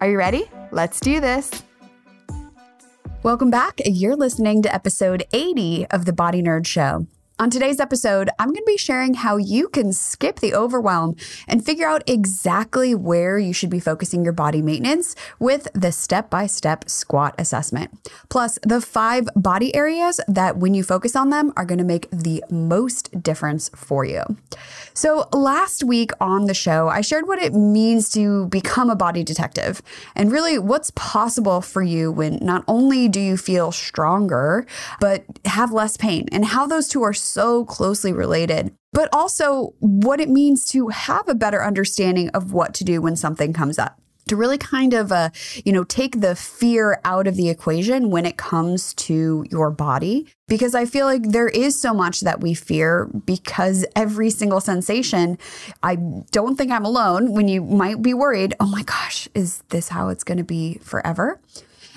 Are you ready? Let's do this. Welcome back. You're listening to episode 80 of the Body Nerd Show. On today's episode, I'm going to be sharing how you can skip the overwhelm and figure out exactly where you should be focusing your body maintenance with the step by step squat assessment. Plus, the five body areas that, when you focus on them, are going to make the most difference for you. So, last week on the show, I shared what it means to become a body detective and really what's possible for you when not only do you feel stronger, but have less pain, and how those two are closely related but also what it means to have a better understanding of what to do when something comes up. To really kind of uh, you know take the fear out of the equation when it comes to your body because i feel like there is so much that we fear because every single sensation i don't think i'm alone when you might be worried oh my gosh is this how it's going to be forever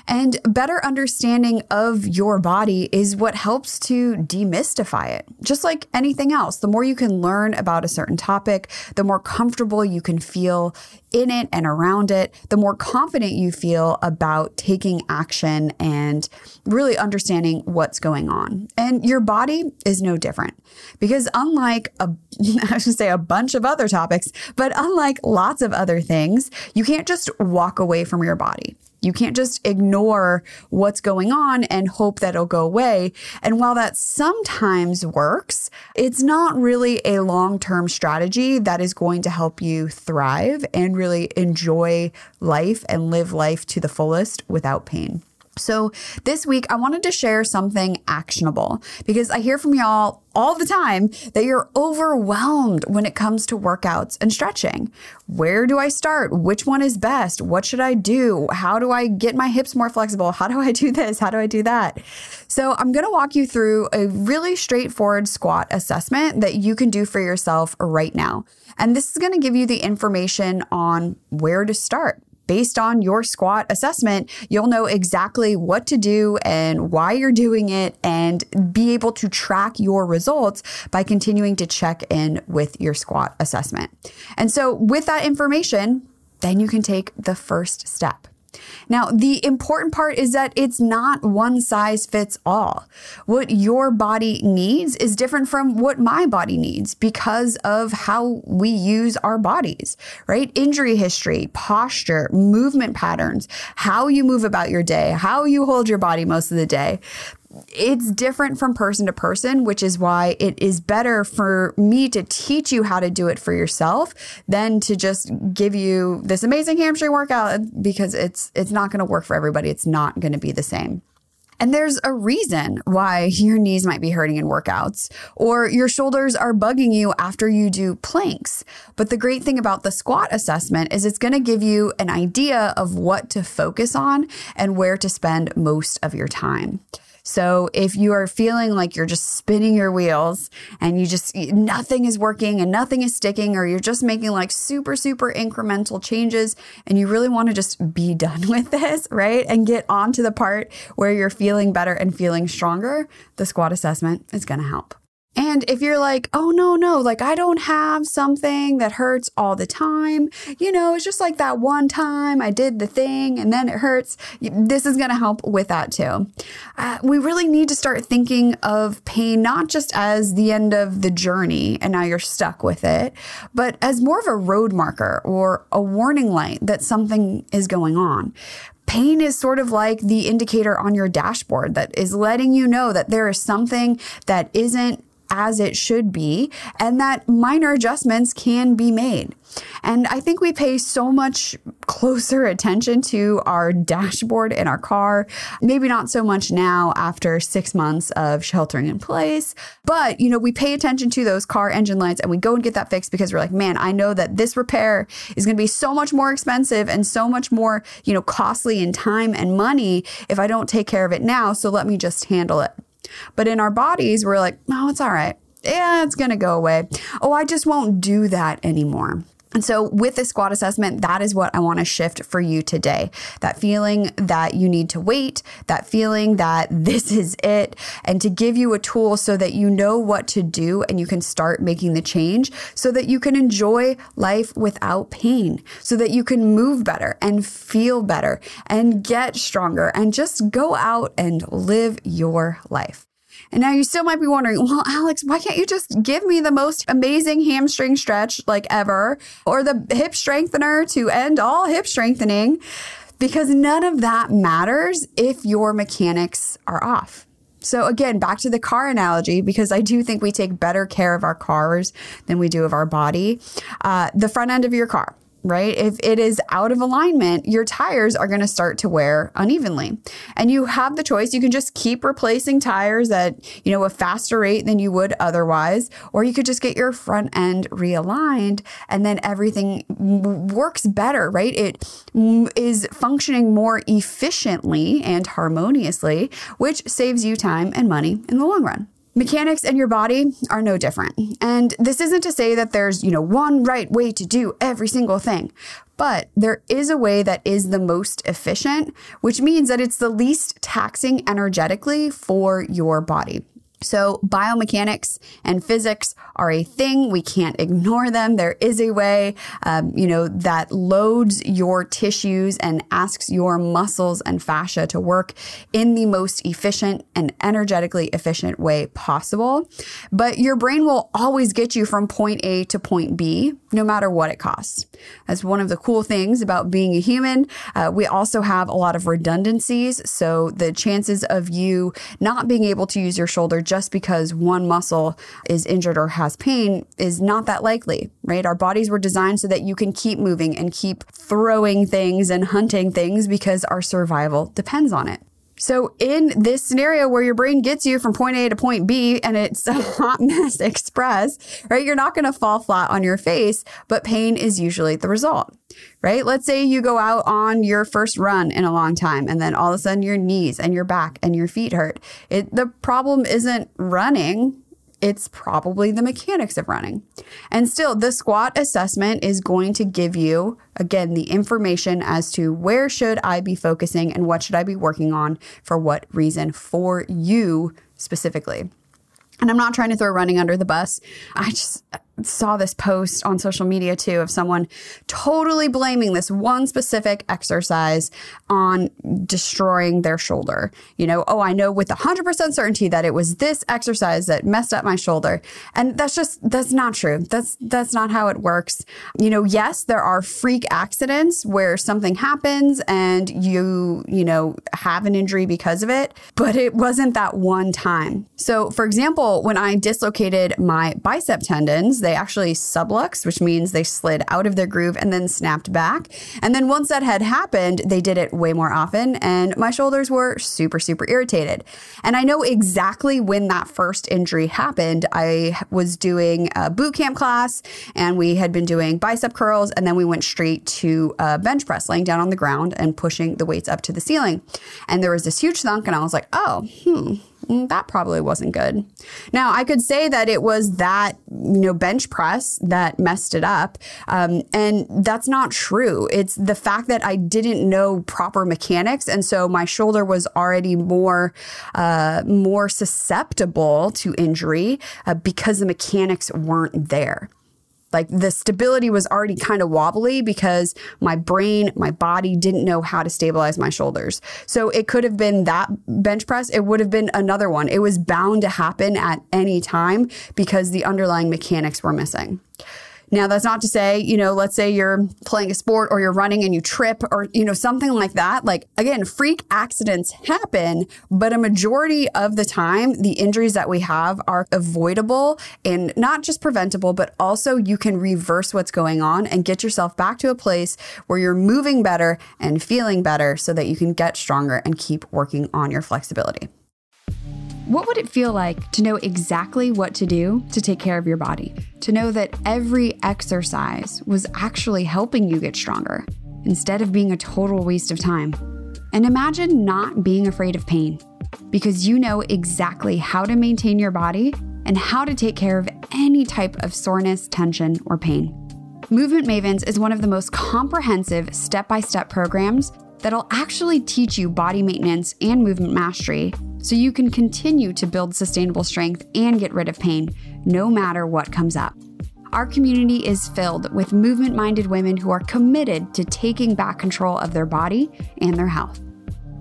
and better understanding of your body is what helps to demystify it. Just like anything else, the more you can learn about a certain topic, the more comfortable you can feel in it and around it, the more confident you feel about taking action and really understanding what's going on. And your body is no different because unlike a, I should say a bunch of other topics, but unlike lots of other things, you can't just walk away from your body. You can't just ignore what's going on and hope that it'll go away. And while that sometimes works, it's not really a long term strategy that is going to help you thrive and really enjoy life and live life to the fullest without pain. So, this week I wanted to share something actionable because I hear from y'all all the time that you're overwhelmed when it comes to workouts and stretching. Where do I start? Which one is best? What should I do? How do I get my hips more flexible? How do I do this? How do I do that? So, I'm going to walk you through a really straightforward squat assessment that you can do for yourself right now. And this is going to give you the information on where to start based on your squat assessment, you'll know exactly what to do and why you're doing it and be able to track your results by continuing to check in with your squat assessment. And so, with that information, then you can take the first step. Now, the important part is that it's not one size fits all. What your body needs is different from what my body needs because of how we use our bodies, right? Injury history, posture, movement patterns, how you move about your day, how you hold your body most of the day it's different from person to person, which is why it is better for me to teach you how to do it for yourself than to just give you this amazing hamstring workout because it's it's not going to work for everybody. It's not going to be the same. And there's a reason why your knees might be hurting in workouts or your shoulders are bugging you after you do planks. But the great thing about the squat assessment is it's going to give you an idea of what to focus on and where to spend most of your time. So if you are feeling like you're just spinning your wheels and you just nothing is working and nothing is sticking, or you're just making like super, super incremental changes and you really want to just be done with this, right? And get on to the part where you're feeling better and feeling stronger, the squat assessment is going to help. And if you're like, oh, no, no, like I don't have something that hurts all the time, you know, it's just like that one time I did the thing and then it hurts, this is going to help with that too. Uh, we really need to start thinking of pain not just as the end of the journey and now you're stuck with it, but as more of a road marker or a warning light that something is going on. Pain is sort of like the indicator on your dashboard that is letting you know that there is something that isn't as it should be and that minor adjustments can be made. And I think we pay so much closer attention to our dashboard in our car. Maybe not so much now after six months of sheltering in place, but you know, we pay attention to those car engine lights and we go and get that fixed because we're like, man, I know that this repair is going to be so much more expensive and so much more, you know, costly in time and money if I don't take care of it now. So let me just handle it. But in our bodies, we're like, oh, it's all right. Yeah, it's going to go away. Oh, I just won't do that anymore. And so, with the squat assessment, that is what I want to shift for you today. That feeling that you need to wait, that feeling that this is it, and to give you a tool so that you know what to do and you can start making the change so that you can enjoy life without pain, so that you can move better and feel better and get stronger and just go out and live your life. And now you still might be wondering, well, Alex, why can't you just give me the most amazing hamstring stretch like ever or the hip strengthener to end all hip strengthening? Because none of that matters if your mechanics are off. So, again, back to the car analogy, because I do think we take better care of our cars than we do of our body. Uh, the front end of your car right? If it is out of alignment, your tires are going to start to wear unevenly. And you have the choice. You can just keep replacing tires at, you know, a faster rate than you would otherwise, or you could just get your front end realigned and then everything works better, right? It is functioning more efficiently and harmoniously, which saves you time and money in the long run. Mechanics and your body are no different. And this isn't to say that there's, you know, one right way to do every single thing, but there is a way that is the most efficient, which means that it's the least taxing energetically for your body. So, biomechanics and physics are a thing. We can't ignore them. There is a way, um, you know, that loads your tissues and asks your muscles and fascia to work in the most efficient and energetically efficient way possible. But your brain will always get you from point A to point B, no matter what it costs. That's one of the cool things about being a human. Uh, we also have a lot of redundancies. So, the chances of you not being able to use your shoulder just because one muscle is injured or has pain is not that likely, right? Our bodies were designed so that you can keep moving and keep throwing things and hunting things because our survival depends on it. So, in this scenario where your brain gets you from point A to point B and it's a hot mess express, right? You're not going to fall flat on your face, but pain is usually the result, right? Let's say you go out on your first run in a long time and then all of a sudden your knees and your back and your feet hurt. It, the problem isn't running, it's probably the mechanics of running. And still, the squat assessment is going to give you, again, the information as to where should I be focusing and what should I be working on for what reason for you specifically. And I'm not trying to throw running under the bus. I just saw this post on social media too of someone totally blaming this one specific exercise on destroying their shoulder. You know, oh, I know with 100% certainty that it was this exercise that messed up my shoulder. And that's just that's not true. That's that's not how it works. You know, yes, there are freak accidents where something happens and you, you know, have an injury because of it, but it wasn't that one time. So, for example, when I dislocated my bicep tendons, they actually subluxed, which means they slid out of their groove and then snapped back. And then once that had happened, they did it way more often, and my shoulders were super, super irritated. And I know exactly when that first injury happened. I was doing a boot camp class, and we had been doing bicep curls, and then we went straight to a bench press, laying down on the ground and pushing the weights up to the ceiling. And there was this huge thunk, and I was like, oh, hmm, Mm, that probably wasn't good. Now, I could say that it was that, you know, bench press that messed it up. Um, and that's not true. It's the fact that I didn't know proper mechanics. And so my shoulder was already more, uh, more susceptible to injury uh, because the mechanics weren't there. Like the stability was already kind of wobbly because my brain, my body didn't know how to stabilize my shoulders. So it could have been that bench press. It would have been another one. It was bound to happen at any time because the underlying mechanics were missing. Now, that's not to say, you know, let's say you're playing a sport or you're running and you trip or, you know, something like that. Like, again, freak accidents happen, but a majority of the time, the injuries that we have are avoidable and not just preventable, but also you can reverse what's going on and get yourself back to a place where you're moving better and feeling better so that you can get stronger and keep working on your flexibility. What would it feel like to know exactly what to do to take care of your body? To know that every exercise was actually helping you get stronger instead of being a total waste of time. And imagine not being afraid of pain because you know exactly how to maintain your body and how to take care of any type of soreness, tension, or pain. Movement Mavens is one of the most comprehensive step by step programs that'll actually teach you body maintenance and movement mastery so you can continue to build sustainable strength and get rid of pain, no matter what comes up. Our community is filled with movement minded women who are committed to taking back control of their body and their health.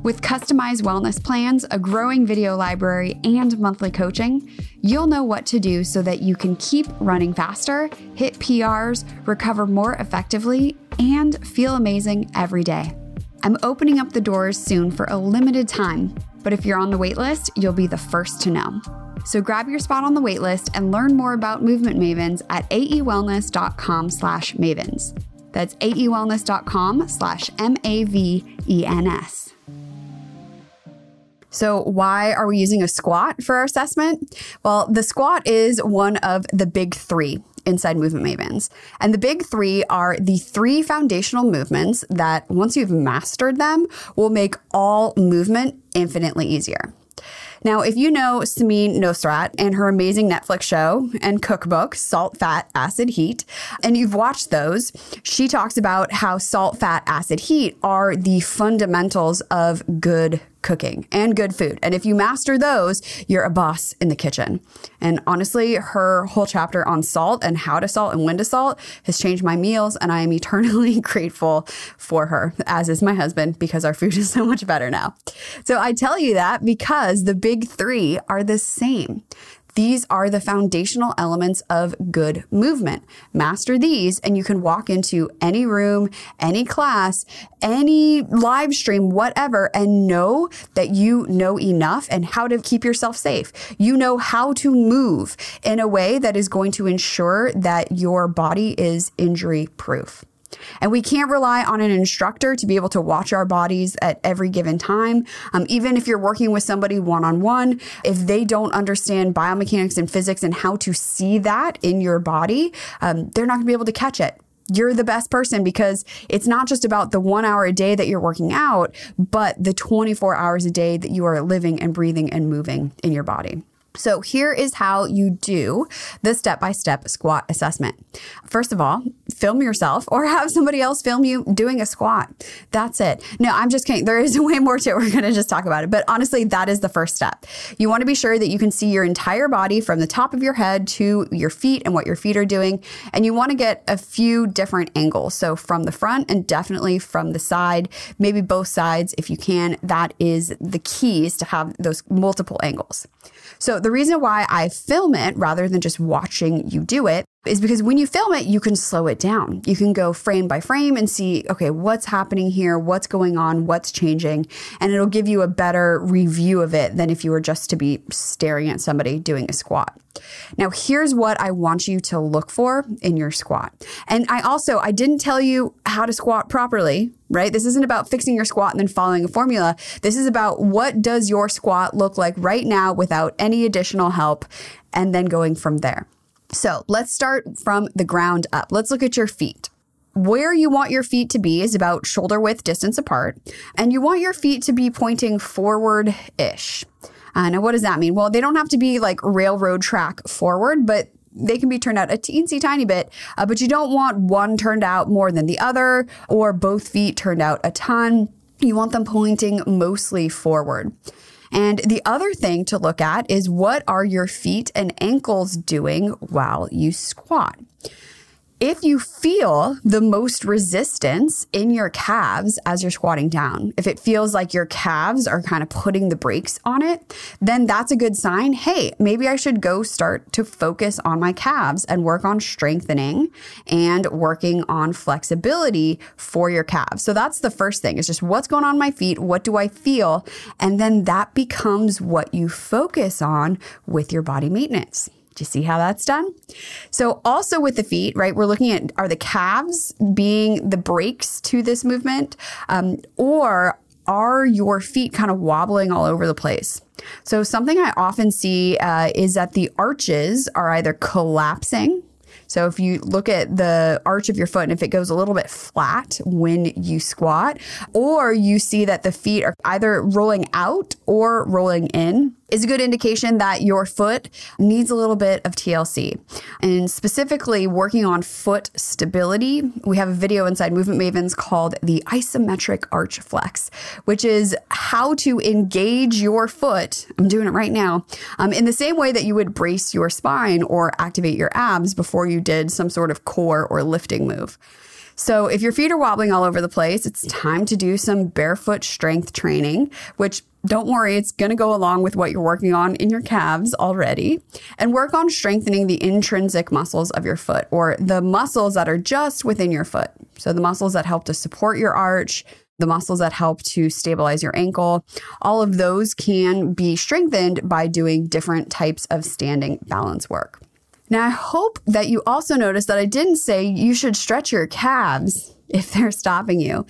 With customized wellness plans, a growing video library, and monthly coaching, you'll know what to do so that you can keep running faster, hit PRs, recover more effectively, and feel amazing every day. I'm opening up the doors soon for a limited time, but if you're on the waitlist, you'll be the first to know. So grab your spot on the waitlist and learn more about Movement Mavens at aewellness.com slash mavens. That's aewellness.com slash M-A-V-E-N-S. So, why are we using a squat for our assessment? Well, the squat is one of the big three inside Movement Mavens. And the big three are the three foundational movements that, once you've mastered them, will make all movement infinitely easier. Now, if you know Samin Nosrat and her amazing Netflix show and cookbook, Salt, Fat, Acid, Heat, and you've watched those, she talks about how salt, fat, acid, heat are the fundamentals of good cooking and good food. And if you master those, you're a boss in the kitchen. And honestly, her whole chapter on salt and how to salt and when to salt has changed my meals. And I am eternally grateful for her, as is my husband, because our food is so much better now. So I tell you that because the big three are the same. These are the foundational elements of good movement. Master these, and you can walk into any room, any class, any live stream, whatever, and know that you know enough and how to keep yourself safe. You know how to move in a way that is going to ensure that your body is injury proof. And we can't rely on an instructor to be able to watch our bodies at every given time. Um, even if you're working with somebody one on one, if they don't understand biomechanics and physics and how to see that in your body, um, they're not going to be able to catch it you're the best person because it's not just about the one hour a day that you're working out, but the 24 hours a day that you are living and breathing and moving in your body. So, here is how you do the step by step squat assessment. First of all, film yourself or have somebody else film you doing a squat. That's it. No, I'm just kidding. There is way more to it. We're going to just talk about it. But honestly, that is the first step. You want to be sure that you can see your entire body from the top of your head to your feet and what your feet are doing. And you want to get a few different angles. So, from the front and definitely from the side, maybe both sides if you can. That is the keys to have those multiple angles. So the reason why I film it rather than just watching you do it is because when you film it, you can slow it down. You can go frame by frame and see, okay, what's happening here? What's going on? What's changing? And it'll give you a better review of it than if you were just to be staring at somebody doing a squat. Now, here's what I want you to look for in your squat. And I also, I didn't tell you how to squat properly, right? This isn't about fixing your squat and then following a formula. This is about what does your squat look like right now without any additional help and then going from there. So let's start from the ground up. Let's look at your feet. Where you want your feet to be is about shoulder width distance apart, and you want your feet to be pointing forward ish. Uh, now, what does that mean? Well, they don't have to be like railroad track forward, but they can be turned out a teensy tiny bit, uh, but you don't want one turned out more than the other or both feet turned out a ton. You want them pointing mostly forward. And the other thing to look at is what are your feet and ankles doing while you squat? If you feel the most resistance in your calves as you're squatting down, if it feels like your calves are kind of putting the brakes on it, then that's a good sign. Hey, maybe I should go start to focus on my calves and work on strengthening and working on flexibility for your calves. So that's the first thing. It's just what's going on my feet? What do I feel? And then that becomes what you focus on with your body maintenance. Do you see how that's done? So, also with the feet, right, we're looking at are the calves being the brakes to this movement, um, or are your feet kind of wobbling all over the place? So, something I often see uh, is that the arches are either collapsing so if you look at the arch of your foot and if it goes a little bit flat when you squat, or you see that the feet are either rolling out or rolling in, is a good indication that your foot needs a little bit of TLC. And specifically, working on foot stability, we have a video inside Movement Mavens called the isometric arch flex, which is how to engage your foot. I'm doing it right now um, in the same way that you would brace your spine or activate your abs before you did some sort of core or lifting move. So, if your feet are wobbling all over the place, it's time to do some barefoot strength training, which don't worry, it's going to go along with what you're working on in your calves already. And work on strengthening the intrinsic muscles of your foot or the muscles that are just within your foot. So, the muscles that help to support your arch, the muscles that help to stabilize your ankle, all of those can be strengthened by doing different types of standing balance work. Now, I hope that you also noticed that I didn't say you should stretch your calves if they're stopping you.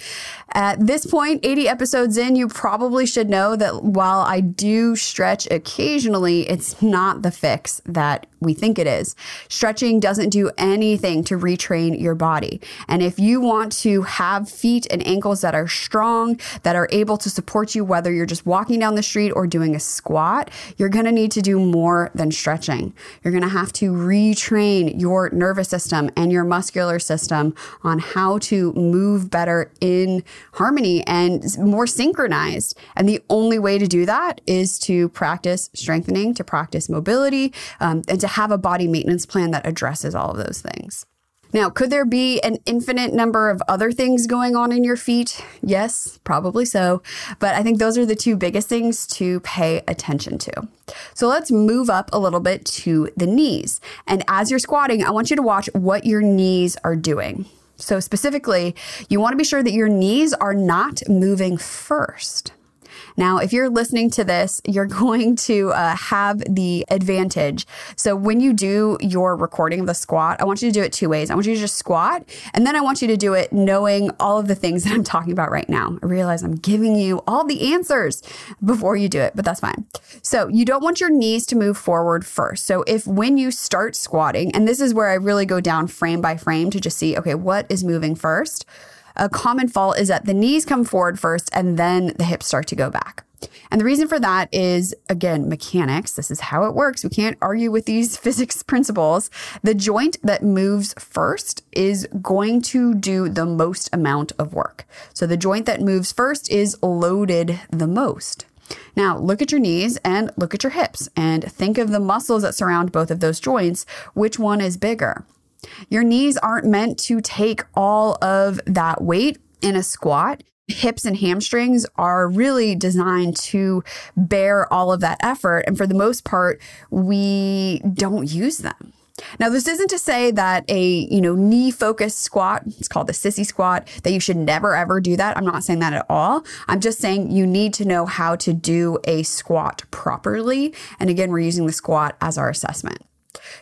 At this point, 80 episodes in, you probably should know that while I do stretch occasionally, it's not the fix that we think it is. Stretching doesn't do anything to retrain your body. And if you want to have feet and ankles that are strong, that are able to support you, whether you're just walking down the street or doing a squat, you're going to need to do more than stretching. You're going to have to retrain your nervous system and your muscular system on how to move better in harmony and more synchronized. And the only way to do that is to practice strengthening, to practice mobility, um, and to have a body maintenance plan that addresses all of those things. Now, could there be an infinite number of other things going on in your feet? Yes, probably so. But I think those are the two biggest things to pay attention to. So let's move up a little bit to the knees. And as you're squatting, I want you to watch what your knees are doing. So, specifically, you want to be sure that your knees are not moving first. Now, if you're listening to this, you're going to uh, have the advantage. So when you do your recording of the squat, I want you to do it two ways. I want you to just squat, and then I want you to do it knowing all of the things that I'm talking about right now. I realize I'm giving you all the answers before you do it, but that's fine. So you don't want your knees to move forward first. So if when you start squatting, and this is where I really go down frame by frame to just see, okay, what is moving first? A common fault is that the knees come forward first and then the hips start to go back. And the reason for that is, again, mechanics. This is how it works. We can't argue with these physics principles. The joint that moves first is going to do the most amount of work. So the joint that moves first is loaded the most. Now, look at your knees and look at your hips and think of the muscles that surround both of those joints. Which one is bigger? Your knees aren't meant to take all of that weight in a squat. Hips and hamstrings are really designed to bear all of that effort. And for the most part, we don't use them. Now, this isn't to say that a, you know, knee focused squat, it's called the sissy squat, that you should never ever do that. I'm not saying that at all. I'm just saying you need to know how to do a squat properly. And again, we're using the squat as our assessment.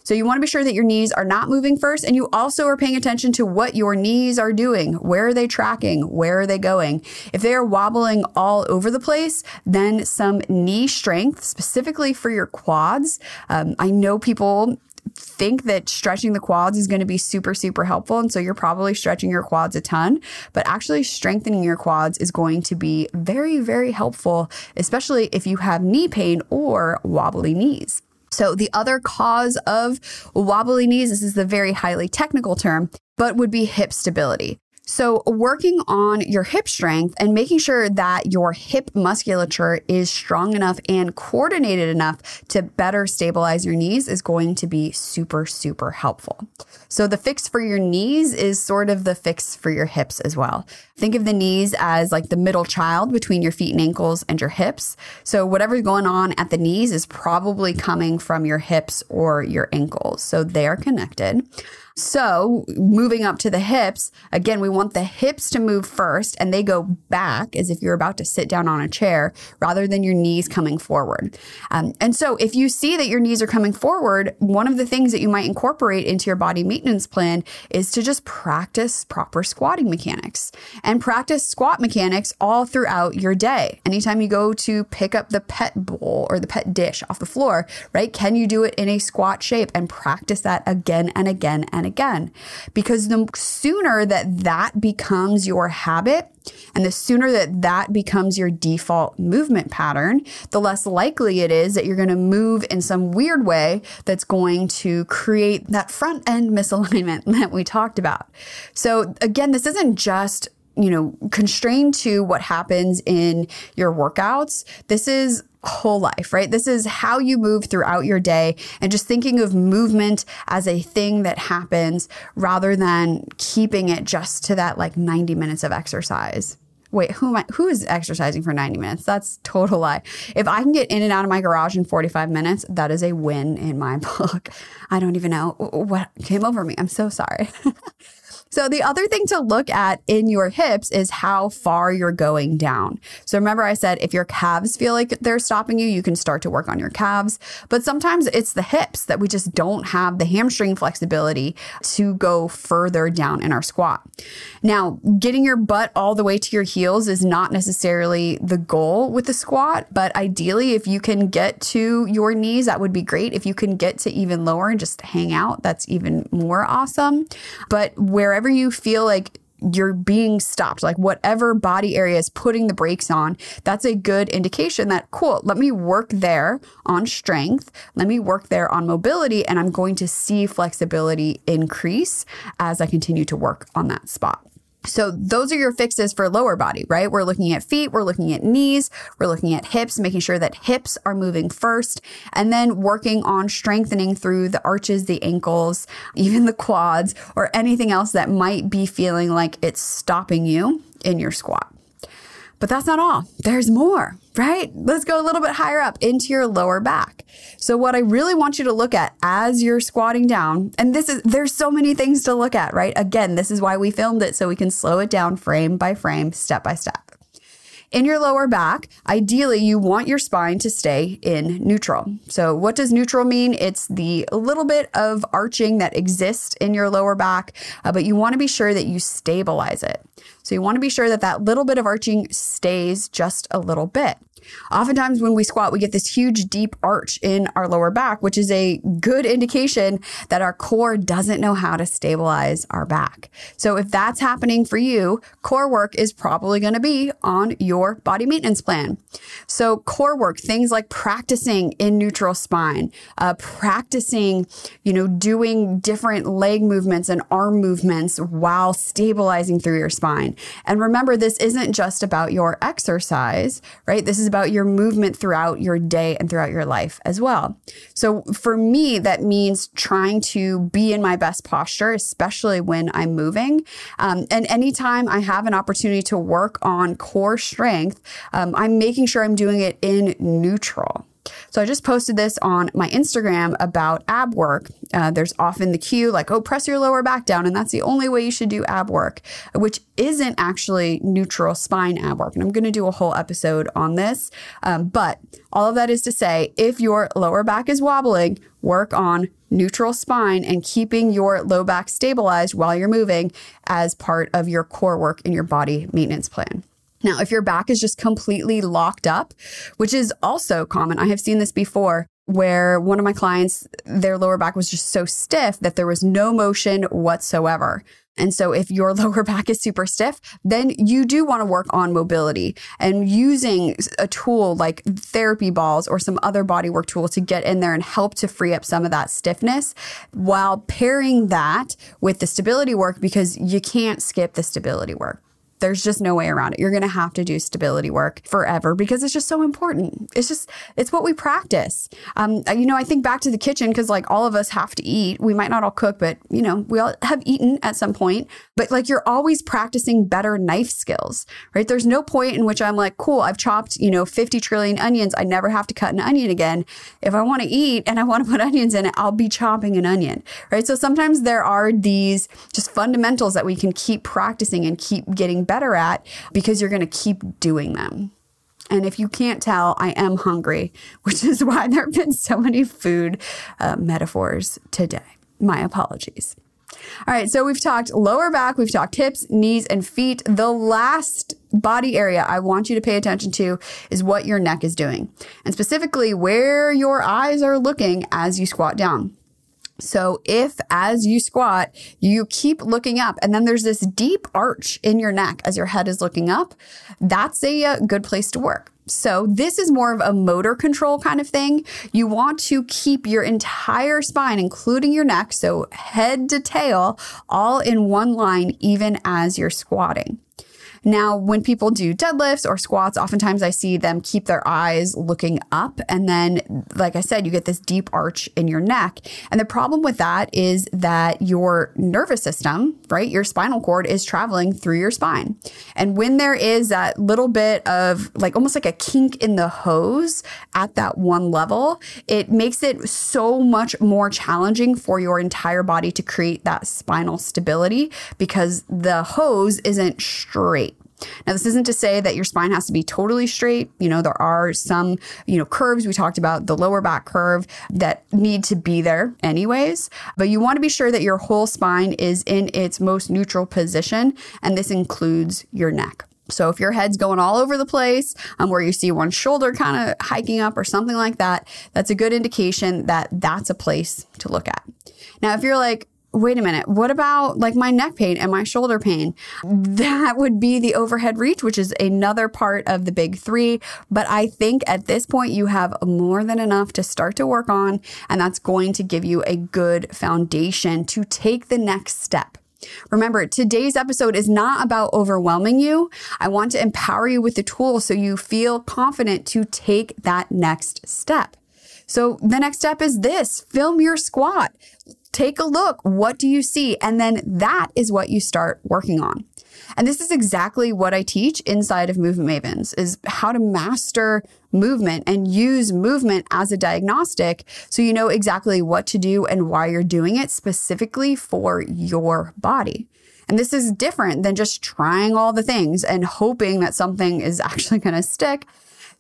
So you want to be sure that your knees are not moving first and you also are paying attention to what your knees are doing. Where are they tracking? Where are they going? If they are wobbling all over the place, then some knee strength, specifically for your quads. Um, I know people think that stretching the quads is going to be super, super helpful. And so you're probably stretching your quads a ton, but actually strengthening your quads is going to be very, very helpful, especially if you have knee pain or wobbly knees. So, the other cause of wobbly knees, this is the very highly technical term, but would be hip stability. So, working on your hip strength and making sure that your hip musculature is strong enough and coordinated enough to better stabilize your knees is going to be super, super helpful. So, the fix for your knees is sort of the fix for your hips as well. Think of the knees as like the middle child between your feet and ankles and your hips. So, whatever's going on at the knees is probably coming from your hips or your ankles. So, they are connected. So, moving up to the hips, again, we want the hips to move first and they go back as if you're about to sit down on a chair rather than your knees coming forward. Um, and so, if you see that your knees are coming forward, one of the things that you might incorporate into your body maintenance plan is to just practice proper squatting mechanics and practice squat mechanics all throughout your day. Anytime you go to pick up the pet bowl or the pet dish off the floor, right? Can you do it in a squat shape and practice that again and again and again. Because the sooner that that becomes your habit, and the sooner that that becomes your default movement pattern, the less likely it is that you're going to move in some weird way that's going to create that front end misalignment that we talked about. So, again, this isn't just you know, constrained to what happens in your workouts. This is whole life, right? This is how you move throughout your day and just thinking of movement as a thing that happens rather than keeping it just to that like 90 minutes of exercise. Wait, who am I, who is exercising for 90 minutes? That's total lie. If I can get in and out of my garage in 45 minutes, that is a win in my book. I don't even know what came over me. I'm so sorry. So, the other thing to look at in your hips is how far you're going down. So, remember, I said if your calves feel like they're stopping you, you can start to work on your calves. But sometimes it's the hips that we just don't have the hamstring flexibility to go further down in our squat. Now, getting your butt all the way to your heels is not necessarily the goal with the squat, but ideally, if you can get to your knees, that would be great. If you can get to even lower and just hang out, that's even more awesome. But wherever wherever you feel like you're being stopped, like whatever body area is putting the brakes on, that's a good indication that, cool, let me work there on strength. Let me work there on mobility. And I'm going to see flexibility increase as I continue to work on that spot. So those are your fixes for lower body, right? We're looking at feet, we're looking at knees, we're looking at hips, making sure that hips are moving first, and then working on strengthening through the arches, the ankles, even the quads, or anything else that might be feeling like it's stopping you in your squat. But that's not all. There's more, right? Let's go a little bit higher up into your lower back. So what I really want you to look at as you're squatting down, and this is there's so many things to look at, right? Again, this is why we filmed it so we can slow it down frame by frame, step by step. In your lower back, ideally, you want your spine to stay in neutral. So, what does neutral mean? It's the little bit of arching that exists in your lower back, uh, but you want to be sure that you stabilize it. So, you want to be sure that that little bit of arching stays just a little bit. Oftentimes, when we squat, we get this huge deep arch in our lower back, which is a good indication that our core doesn't know how to stabilize our back. So, if that's happening for you, core work is probably going to be on your body maintenance plan. So, core work, things like practicing in neutral spine, uh, practicing, you know, doing different leg movements and arm movements while stabilizing through your spine. And remember, this isn't just about your exercise, right? This is about your movement throughout your day and throughout your life as well. So for me, that means trying to be in my best posture, especially when I'm moving. Um, and anytime I have an opportunity to work on core strength, um, I'm making sure I'm doing it in neutral. So I just posted this on my Instagram about ab work. Uh, there's often the cue like, oh, press your lower back down. And that's the only way you should do ab work, which isn't actually neutral spine ab work. And I'm going to do a whole episode on this. Um, but all of that is to say, if your lower back is wobbling, work on neutral spine and keeping your low back stabilized while you're moving as part of your core work in your body maintenance plan. Now, if your back is just completely locked up, which is also common, I have seen this before where one of my clients, their lower back was just so stiff that there was no motion whatsoever. And so if your lower back is super stiff, then you do want to work on mobility and using a tool like therapy balls or some other bodywork tool to get in there and help to free up some of that stiffness while pairing that with the stability work because you can't skip the stability work. There's just no way around it. You're going to have to do stability work forever because it's just so important. It's just, it's what we practice. Um, you know, I think back to the kitchen because like all of us have to eat. We might not all cook, but you know, we all have eaten at some point. But like you're always practicing better knife skills, right? There's no point in which I'm like, cool, I've chopped, you know, 50 trillion onions. I never have to cut an onion again. If I want to eat and I want to put onions in it, I'll be chopping an onion, right? So sometimes there are these just fundamentals that we can keep practicing and keep getting better at because you're going to keep doing them. And if you can't tell, I am hungry, which is why there have been so many food uh, metaphors today. My apologies. All right, so we've talked lower back, we've talked hips, knees, and feet. The last body area I want you to pay attention to is what your neck is doing, and specifically where your eyes are looking as you squat down. So if as you squat, you keep looking up and then there's this deep arch in your neck as your head is looking up, that's a, a, good place to work. So this is more of a motor control kind of thing. You want to keep your entire spine, including your neck, so head to tail, all in one line, even as you're squatting. Now, when people do deadlifts or squats, oftentimes I see them keep their eyes looking up. And then, like I said, you get this deep arch in your neck. And the problem with that is that your nervous system, right, your spinal cord is traveling through your spine. And when there is that little bit of like almost like a kink in the hose at that one level, it makes it so much more challenging for your entire body to create that spinal stability because the hose isn't straight. Now, this isn't to say that your spine has to be totally straight. You know, there are some, you know, curves. We talked about the lower back curve that need to be there anyways, but you want to be sure that your whole spine is in its most neutral position. And this includes your neck. So if your head's going all over the place, um, where you see one shoulder kind of hiking up or something like that, that's a good indication that that's a place to look at. Now, if you're like, wait a minute, what about like my neck pain and my shoulder pain? That would be the overhead reach, which is another part of the big three. But I think at this point, you have more than enough to start to work on, and that's going to give you a good foundation to take the next step. Remember, today's episode is not about overwhelming you. I want to empower you with the tools so you feel confident to take that next step. So the next step is this film your squat take a look. What do you see? And then that is what you start working on. And this is exactly what I teach inside of Movement Mavens is how to master movement and use movement as a diagnostic so you know exactly what to do and why you're doing it specifically for your body. And this is different than just trying all the things and hoping that something is actually going to stick.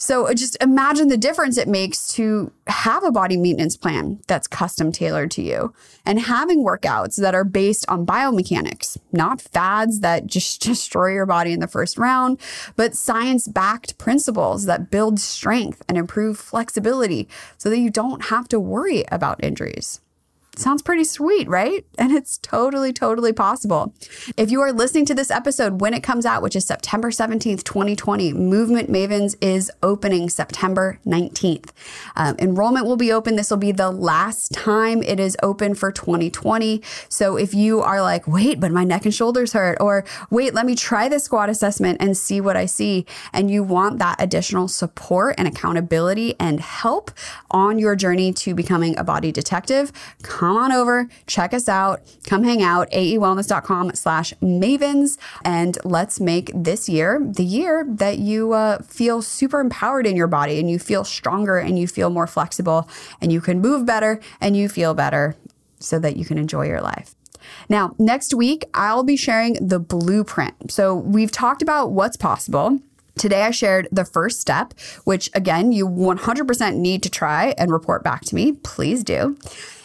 So uh, just imagine the difference it makes to have a body maintenance plan that's custom tailored to you and having workouts that are based on biomechanics, not fads that just destroy your body in the first round, but science backed principles that build strength and improve flexibility so that you don't have to worry about injuries. Sounds pretty sweet, right? And it's totally, totally possible. If you are listening to this episode when it comes out, which is September 17th, 2020, Movement Mavens is opening September 19th. Um, enrollment will be open. This will be the last time it is open for 2020. So if you are like, wait, but my neck and shoulders hurt, or wait, let me try the squat assessment and see what I see, and you want that additional support and accountability and help on your journey to becoming a body detective, come come on over, check us out, come hang out, aewellness.com slash mavens, and let's make this year the year that you uh, feel super empowered in your body and you feel stronger and you feel more flexible and you can move better and you feel better so that you can enjoy your life. Now, next week, I'll be sharing the blueprint. So, we've talked about what's possible. Today, I shared the first step, which again, you 100% need to try and report back to me. Please do.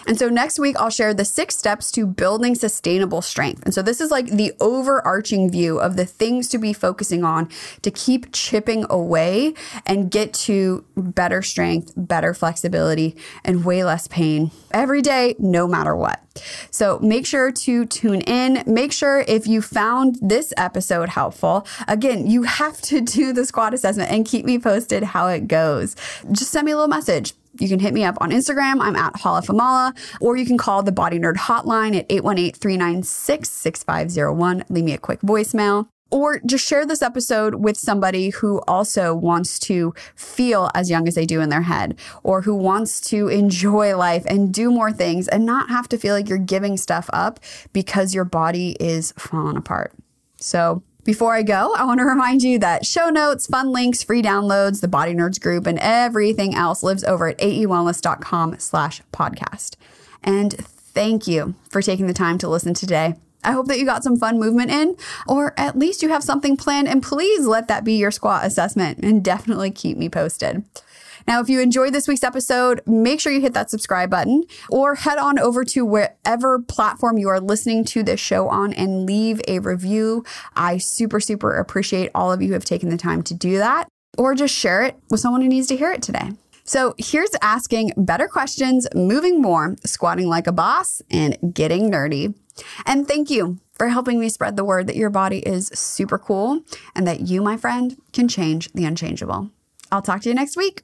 And so next week, I'll share the six steps to building sustainable strength. And so this is like the overarching view of the things to be focusing on to keep chipping away and get to better strength, better flexibility, and way less pain every day, no matter what. So make sure to tune in. Make sure if you found this episode helpful, again, you have to do the squat assessment and keep me posted how it goes. Just send me a little message you can hit me up on Instagram. I'm at hollaformala, or you can call the Body Nerd hotline at 818 396 6501. Leave me a quick voicemail. Or just share this episode with somebody who also wants to feel as young as they do in their head, or who wants to enjoy life and do more things and not have to feel like you're giving stuff up because your body is falling apart. So, before I go, I want to remind you that show notes, fun links, free downloads, the Body Nerds group, and everything else lives over at aewellness.com slash podcast. And thank you for taking the time to listen today. I hope that you got some fun movement in, or at least you have something planned, and please let that be your squat assessment and definitely keep me posted. Now, if you enjoyed this week's episode, make sure you hit that subscribe button or head on over to wherever platform you are listening to this show on and leave a review. I super, super appreciate all of you who have taken the time to do that or just share it with someone who needs to hear it today. So here's asking better questions, moving more, squatting like a boss, and getting nerdy. And thank you for helping me spread the word that your body is super cool and that you, my friend, can change the unchangeable. I'll talk to you next week.